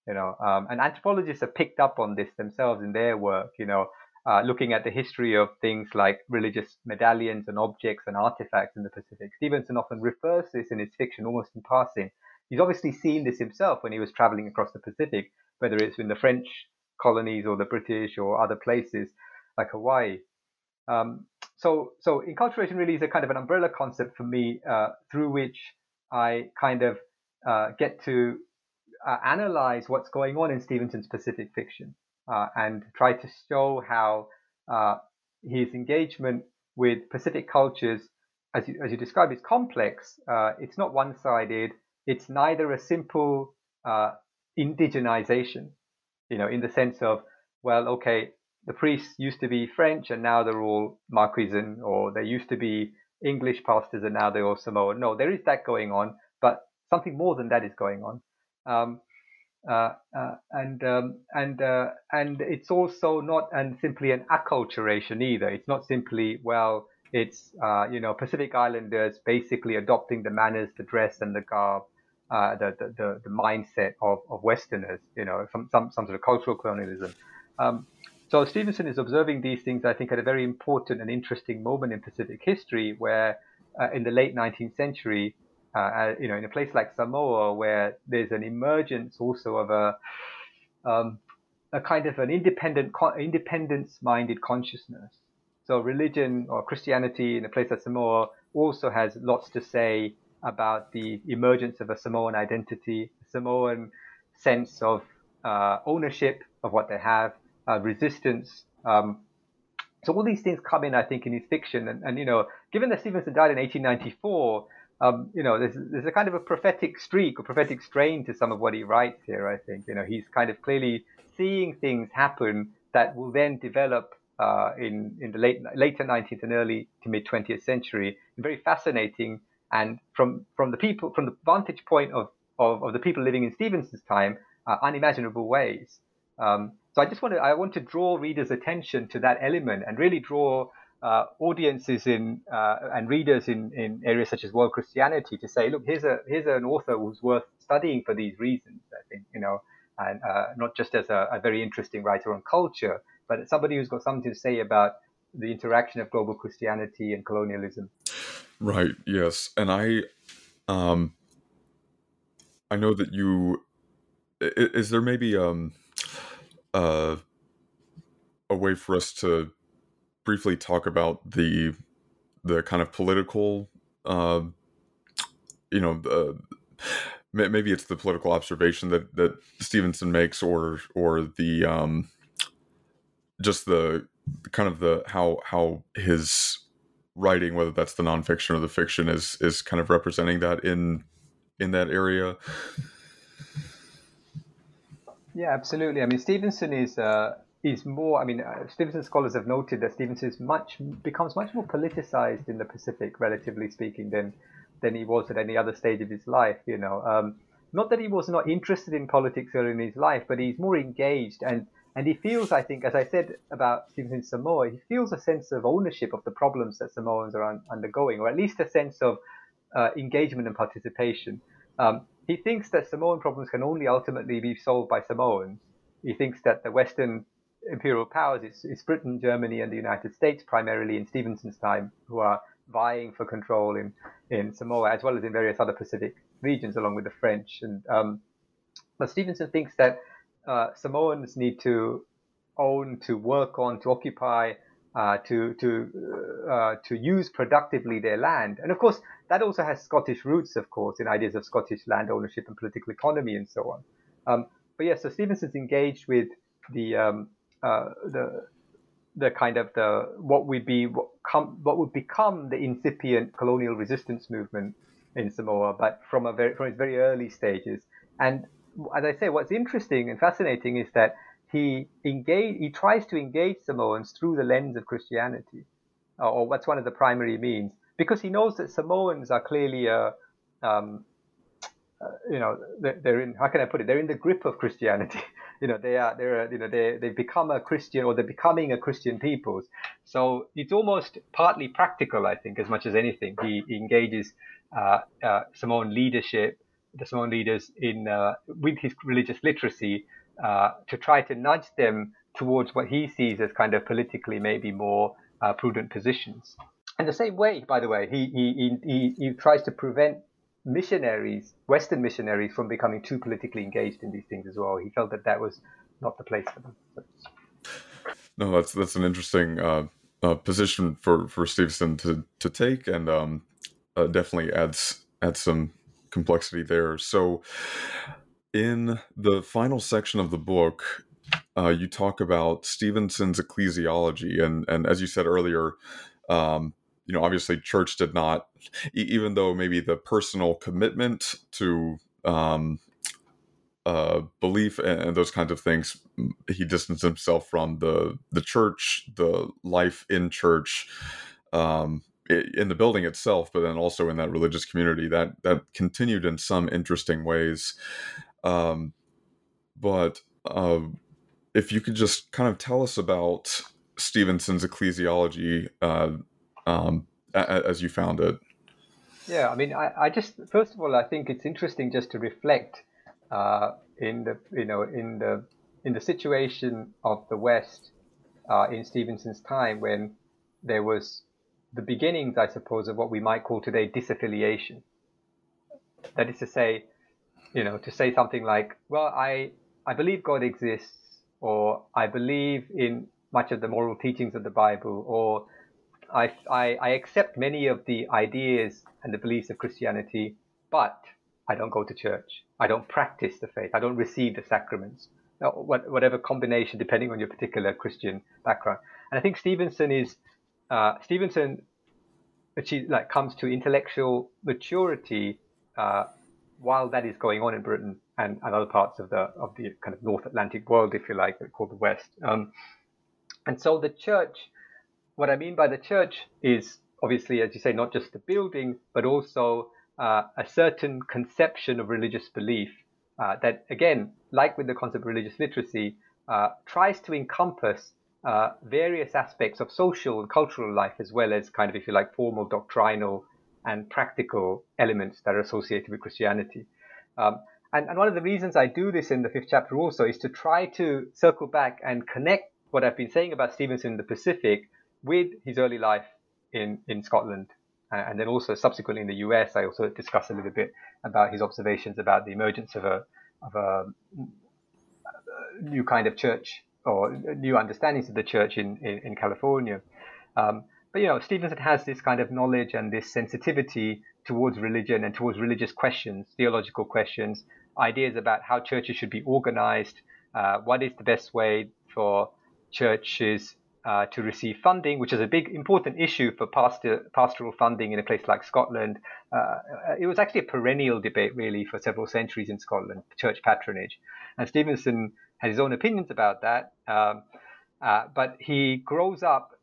You know, um, and anthropologists have picked up on this themselves in their work. You know, uh, looking at the history of things like religious medallions and objects and artifacts in the Pacific. Stevenson often refers to this in his fiction almost in passing. He's obviously seen this himself when he was traveling across the Pacific, whether it's in the French colonies or the British or other places like Hawaii. Um, so, so inculturation really is a kind of an umbrella concept for me uh, through which I kind of uh, get to uh, analyze what's going on in Stevenson's Pacific fiction uh, and try to show how uh, his engagement with Pacific cultures, as you, as you describe, is complex. Uh, it's not one-sided. It's neither a simple indigenization, you know, in the sense of, well, okay, the priests used to be French and now they're all Marquesan, or they used to be English pastors and now they're all Samoan. No, there is that going on, but something more than that is going on. Um, uh, uh, and um, and uh, and it's also not and simply an acculturation either. It's not simply well, it's uh, you know Pacific Islanders basically adopting the manners, the dress, and the garb, uh, the, the, the mindset of, of Westerners. You know, some some some sort of cultural colonialism. Um, so Stevenson is observing these things, I think, at a very important and interesting moment in Pacific history, where in the late 19th century, uh, uh, you know, in a place like Samoa, where there's an emergence also of a um, a kind of an independent, independence-minded consciousness. So religion or Christianity in a place like Samoa also has lots to say about the emergence of a Samoan identity, a Samoan sense of uh, ownership of what they have, uh, resistance. Um, so all these things come in, I think, in his fiction. And, and, you know, given that Stevenson died in 1894, um, you know, there's, there's a kind of a prophetic streak or prophetic strain to some of what he writes here. I think, you know, he's kind of clearly seeing things happen that will then develop uh, in in the late later 19th and early to mid 20th century in very fascinating and from from the people from the vantage point of of, of the people living in Stevenson's time, uh, unimaginable ways. Um, so I just want to I want to draw readers' attention to that element and really draw uh, audiences in uh, and readers in, in areas such as world Christianity to say, look, here's a here's an author who's worth studying for these reasons. I think you know, and uh, not just as a, a, very interesting writer on culture, but somebody who's got something to say about the interaction of global Christianity and colonialism. Right. Yes, and I, um, I know that you. Is there maybe um, uh, a way for us to briefly talk about the the kind of political, uh, you know, the, maybe it's the political observation that that Stevenson makes, or or the um, just the kind of the how how his writing, whether that's the nonfiction or the fiction, is is kind of representing that in in that area. Yeah, absolutely. I mean, Stevenson is uh, is more. I mean, uh, Stevenson scholars have noted that Stevenson is much becomes much more politicized in the Pacific, relatively speaking, than than he was at any other stage of his life. You know, um, not that he was not interested in politics early in his life, but he's more engaged and and he feels, I think, as I said about Stevenson Samoa, he feels a sense of ownership of the problems that Samoans are un- undergoing, or at least a sense of uh, engagement and participation. Um, he thinks that Samoan problems can only ultimately be solved by Samoans. He thinks that the Western imperial powers. It's, it's Britain, Germany, and the United States, primarily in Stevenson's time, who are vying for control in, in Samoa as well as in various other Pacific regions, along with the French. And um, but Stevenson thinks that uh, Samoans need to own, to work on, to occupy uh, to to uh, to use productively their land. And of course, that also has Scottish roots, of course, in ideas of Scottish land ownership and political economy and so on. Um, but yes, yeah, so Stevenson's engaged with the um, uh, the the kind of the what would be what, what would become the incipient colonial resistance movement in Samoa, but from a very from its very early stages. And as I say, what's interesting and fascinating is that he engage he tries to engage Samoans through the lens of Christianity, or what's one of the primary means, because he knows that Samoans are clearly a um, uh, you know they're in how can I put it? They're in the grip of Christianity. You know they are they're you know they they become a Christian or they're becoming a Christian peoples. So it's almost partly practical I think as much as anything. He, he engages uh, uh, Samoan leadership the Samoan leaders in uh, with his religious literacy uh, to try to nudge them towards what he sees as kind of politically maybe more uh, prudent positions. And the same way, by the way, he, he, he, he tries to prevent missionaries, Western missionaries, from becoming too politically engaged in these things as well. He felt that that was not the place for them. No, that's that's an interesting uh, uh, position for for Stevenson to to take, and um, uh, definitely adds adds some complexity there. So, in the final section of the book, uh, you talk about Stevenson's ecclesiology, and and as you said earlier, um, you know, obviously, church did not, even though maybe the personal commitment to um, uh, belief and, and, those kinds of things, he distanced himself from the the church, the life in church. Um, in the building itself, but then also in that religious community that that continued in some interesting ways. Um, but uh, if you could just kind of tell us about Stevenson's ecclesiology uh, um, as you found it. Yeah, I mean, I, I, just first of all, I think it's interesting just to reflect uh, in the you know in the in the situation of the West uh, in Stevenson's time when there was the beginnings, I suppose, of what we might call today disaffiliation. That is to say, you know, to say something like, well, I, I believe God exists, or I believe in much of the moral teachings of the Bible, or I, I, I accept many of the ideas and the beliefs of Christianity, but I don't go to church. I don't practice the faith. I don't receive the sacraments. Whatever combination, depending on your particular Christian background. And I think Stevenson is uh, Stevenson achieves, like comes to intellectual maturity uh, while that is going on in Britain and, and other parts of the of the kind of North Atlantic world, if you like, called the West. Um, and so the church, what I mean by the church is obviously, as you say, not just the building, but also uh, a certain conception of religious belief uh, that, again, like with the concept of religious literacy, uh, tries to encompass uh, various aspects of social and cultural life, as well as kind of, if you like, formal doctrinal and practical elements that are associated with Christianity. Um, and, and, one of the reasons I do this in the fifth chapter also is to try to circle back and connect what I've been saying about Stevenson in the Pacific with his early life in, in Scotland. And then also subsequently in the US, I also discuss a little bit about his observations about the emergence of a, of a new kind of church or new understandings of the church in, in, in California. Um, but, you know, Stevenson has this kind of knowledge and this sensitivity towards religion and towards religious questions, theological questions, ideas about how churches should be organized, uh, what is the best way for churches uh, to receive funding, which is a big important issue for pastor, pastoral funding in a place like Scotland. Uh, it was actually a perennial debate, really, for several centuries in Scotland, church patronage. And Stevenson has his own opinions about that. Um, uh, but he grows up,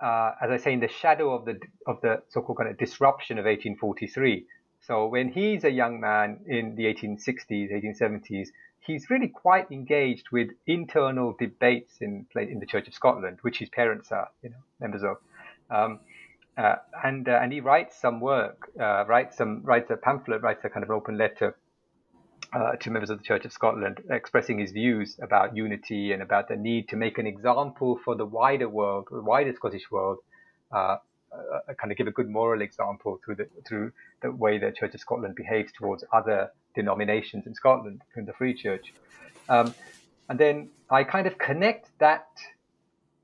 uh, as I say, in the shadow of the of the so-called kind of disruption of 1843. So when he's a young man in the 1860s, 1870s, he's really quite engaged with internal debates in in the Church of Scotland, which his parents are, you know, members of. Um, uh, and uh, and he writes some work, uh, writes some writes a pamphlet, writes a kind of open letter uh, to members of the Church of Scotland, expressing his views about unity and about the need to make an example for the wider world, the wider Scottish world, uh, uh, kind of give a good moral example through the through the way the Church of Scotland behaves towards other denominations in Scotland, in the Free Church. Um, and then I kind of connect that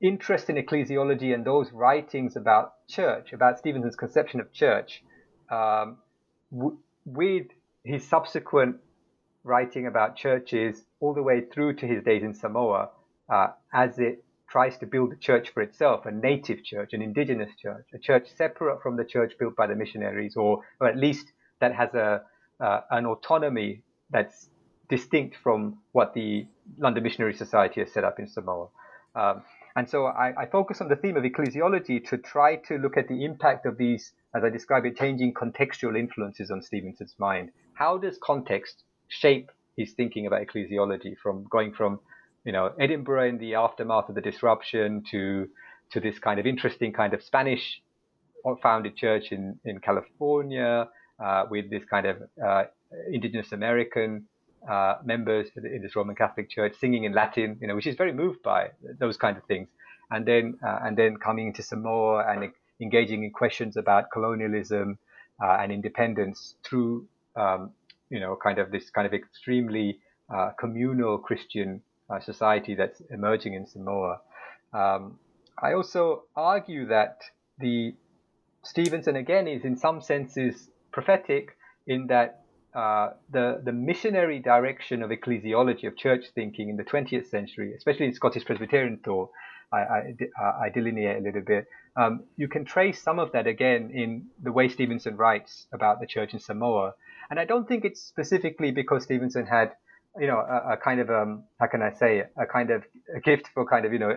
interest in ecclesiology and those writings about church, about Stevenson's conception of church, um, w- with his subsequent writing about churches all the way through to his days in Samoa, uh, as it tries to build a church for itself, a native church, an indigenous church, a church separate from the church built by the missionaries, or, or at least that has a uh, an autonomy that's distinct from what the London Missionary Society has set up in Samoa. Um, and so I, I, focus on the theme of ecclesiology to try to look at the impact of these, as I describe it, changing contextual influences on Stevenson's mind. How does context shape his thinking about ecclesiology from going from, you know, Edinburgh in the aftermath of the disruption to to this kind of interesting kind of Spanish founded church in, in California uh, with this kind of uh, indigenous American uh, members in this Roman Catholic Church singing in Latin, you know, which is very moved by those kind of things. And then uh, and then coming to Samoa and engaging in questions about colonialism uh, and independence through um, you know kind of this kind of extremely uh, communal Christian uh, society that's emerging in Samoa. Um, I also argue that the Stevenson again is in some senses prophetic in that uh, the the missionary direction of ecclesiology of church thinking in the 20th century, especially in Scottish Presbyterian thought, I, I, I delineate a little bit. Um, you can trace some of that again in the way Stevenson writes about the church in Samoa, and I don't think it's specifically because Stevenson had, you know, a, a kind of um, how can I say, a kind of a gift for kind of you know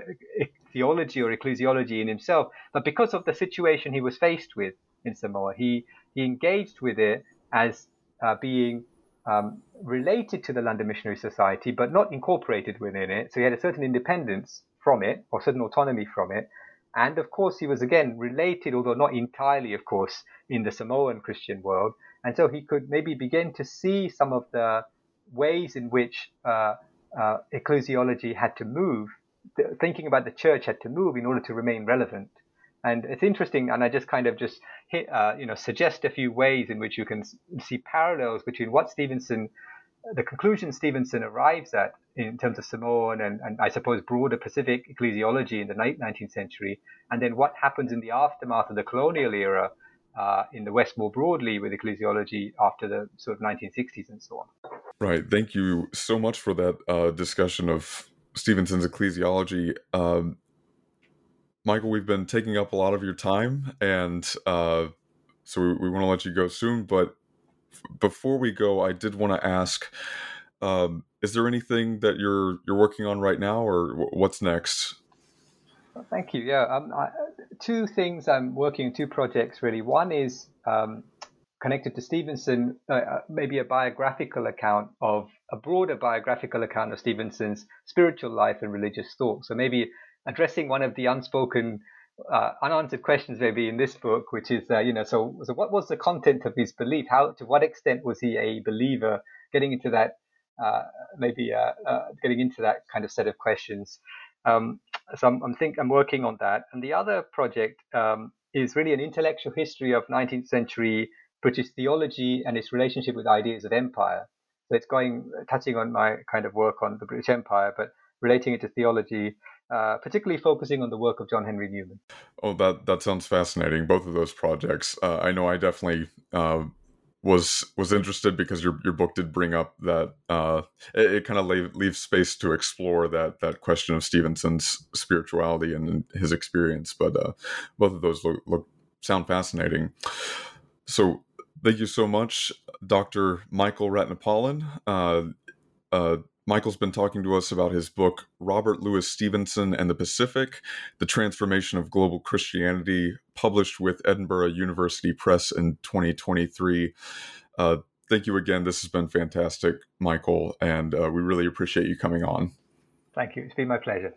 theology or ecclesiology in himself, but because of the situation he was faced with in Samoa, he he engaged with it as uh, being um, related to the London Missionary Society, but not incorporated within it. So he had a certain independence from it, or certain autonomy from it. And of course, he was again related, although not entirely, of course, in the Samoan Christian world. And so he could maybe begin to see some of the ways in which uh, uh, ecclesiology had to move, thinking about the church had to move in order to remain relevant. And it's interesting, and I just kind of just hit, uh, you know, suggest a few ways in which you can see parallels between what Stevenson, the conclusion Stevenson arrives at in terms of Samoan and, and I suppose broader Pacific ecclesiology in the late 19th century, and then what happens in the aftermath of the colonial era uh, in the West more broadly with ecclesiology after the sort of 1960s and so on. Right. Thank you so much for that uh, discussion of Stevenson's ecclesiology. Um, Michael, we've been taking up a lot of your time, and uh, so we, we want to let you go soon. But f- before we go, I did want to ask: um, Is there anything that you're you're working on right now, or w- what's next? Thank you. Yeah, um, I, two things I'm working on, two projects really. One is um, connected to Stevenson, uh, uh, maybe a biographical account of a broader biographical account of Stevenson's spiritual life and religious thought. So maybe addressing one of the unspoken, uh, unanswered questions maybe in this book, which is, uh, you know, so, so what was the content of his belief? How, to what extent was he a believer? Getting into that, uh, maybe uh, getting into that kind of set of questions. Um, so I'm, I'm think I'm working on that. And the other project um, is really an intellectual history of 19th century British theology and its relationship with ideas of empire. So it's going touching on my kind of work on the British Empire, but relating it to theology uh, particularly focusing on the work of John Henry Newman. Oh, that that sounds fascinating. Both of those projects. Uh, I know I definitely uh, was was interested because your your book did bring up that uh, it, it kind of leave, leaves space to explore that that question of Stevenson's spirituality and his experience. But uh, both of those look, look sound fascinating. So thank you so much, Dr. Michael Ratnapalan. Uh, uh, Michael's been talking to us about his book, Robert Louis Stevenson and the Pacific The Transformation of Global Christianity, published with Edinburgh University Press in 2023. Uh, thank you again. This has been fantastic, Michael, and uh, we really appreciate you coming on. Thank you. It's been my pleasure.